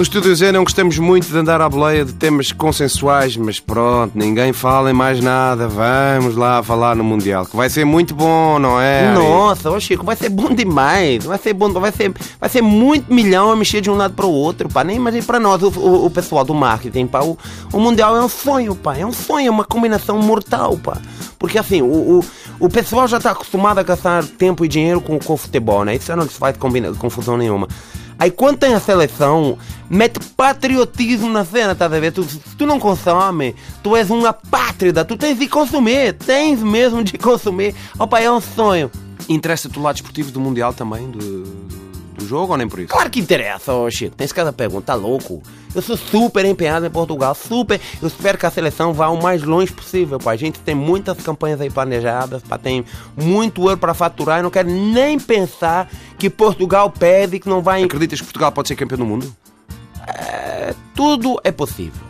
No Estúdio Z não gostamos muito de andar à boleia de temas consensuais, mas pronto, ninguém fala em mais nada. Vamos lá falar no Mundial, que vai ser muito bom, não é? Nossa, ô Chico, vai ser bom demais. Vai ser bom, vai ser, vai ser muito milhão a mexer de um lado para o outro, pá. Nem imagina para nós, o, o, o, pessoal do marketing, pá. O, o Mundial é um sonho, pá. É um sonho, é uma combinação mortal, pá. Porque assim, o, o, o pessoal já está acostumado a gastar tempo e dinheiro com, com o futebol, né? Isso não se faz confusão nenhuma. Aí quando tem a seleção, mete patriotismo na cena, tá a ver? Tu, se tu não consome, tu és uma pátrida, tu tens de consumir, tens mesmo de consumir. Opa, é um sonho. Interessa-te o lado esportivo do Mundial também, do jogo ou nem por isso? Claro que interessa, oh, Chico. Tens cada pergunta, tá louco? Eu sou super empenhado em Portugal, super. Eu espero que a seleção vá o mais longe possível, pá. A gente tem muitas campanhas aí planejadas, pá. Tem muito ouro para faturar e não quero nem pensar que Portugal pede que não vai. Acreditas que Portugal pode ser campeão do mundo? É, tudo é possível.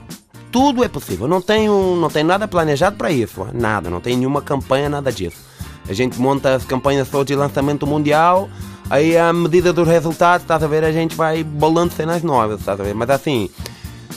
Tudo é possível. Não tenho, não tenho nada planejado para isso. Nada. Não tem nenhuma campanha, nada disso. A gente monta as campanhas só de lançamento mundial Aí, à medida dos resultados, estás a ver, a gente vai bolando cenas novas, estás a ver? Mas assim,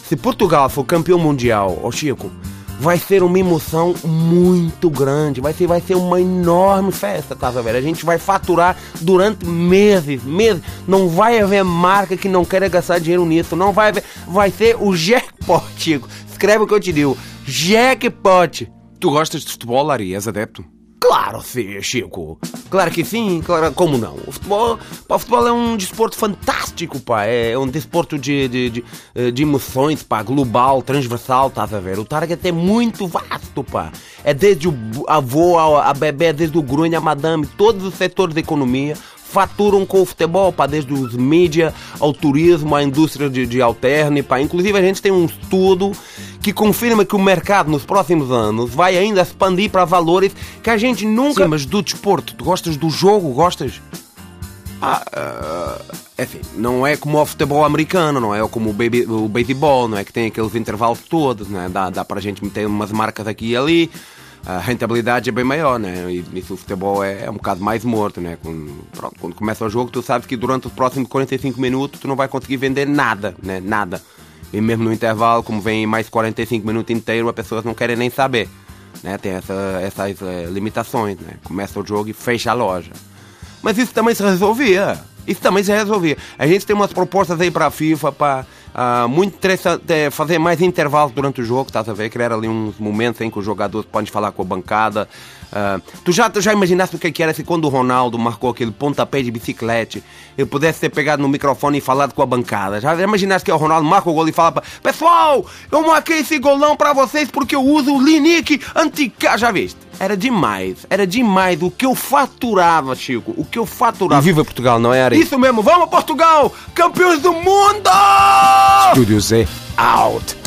se Portugal for campeão mundial, ó Chico, vai ser uma emoção muito grande, vai ser, vai ser uma enorme festa, a ver? A gente vai faturar durante meses, meses. Não vai haver marca que não queira gastar dinheiro nisso, não vai haver. Vai ser o jackpot, Chico. Escreve o que eu te digo: jackpot. Tu gostas de futebol, Ari? És adepto? Claro, sim, Chico. Claro que sim, claro, como não? O futebol, pá, o futebol é um desporto fantástico, pá. É um desporto de, de, de, eh, de emoções, pá, global, transversal, estás a ver? O target é muito vasto, pá. É desde o avô a bebê, desde o grunho a madame, todos os setores da economia faturam com o futebol, pá, desde os mídia ao turismo, à indústria de, de alterne, pá. Inclusive a gente tem um estudo que confirma que o mercado nos próximos anos vai ainda expandir para valores que a gente nunca... Sim, mas do desporto, tu gostas do jogo, gostas? Ah, uh, enfim, não é como o futebol americano, não é como o, baby, o baseball, não é que tem aqueles intervalos todos, não é? Dá, dá para a gente meter umas marcas aqui e ali, a rentabilidade é bem maior, né? E isso o futebol é, é, um bocado mais morto, né? Quando, pronto, quando começa o jogo, tu sabes que durante os próximos 45 minutos tu não vai conseguir vender nada, né? Nada. E mesmo no intervalo, como vem mais 45 minutos inteiros, as pessoas não querem nem saber. Né? Tem essa, essas é, limitações, né? Começa o jogo e fecha a loja. Mas isso também se resolvia. Isso também se resolvia. A gente tem umas propostas aí para a FIFA para Uh, muito interessante é fazer mais intervalos durante o jogo, estás a ver? Criar ali uns momentos em que os jogadores podem falar com a bancada. Uh, tu, já, tu já imaginaste o que, é que era se quando o Ronaldo marcou aquele pontapé de bicicleta, ele pudesse ter pegado no microfone e falado com a bancada? Já imaginaste que o Ronaldo marca o gol e fala para Pessoal, eu marquei esse golão para vocês porque eu uso o Linique Antica. Já viste? Era demais, era demais o que eu faturava, Chico. O que eu faturava. E viva Portugal, não é, Ari? Isso mesmo, vamos Portugal! Campeões do mundo! Estúdio Z, out!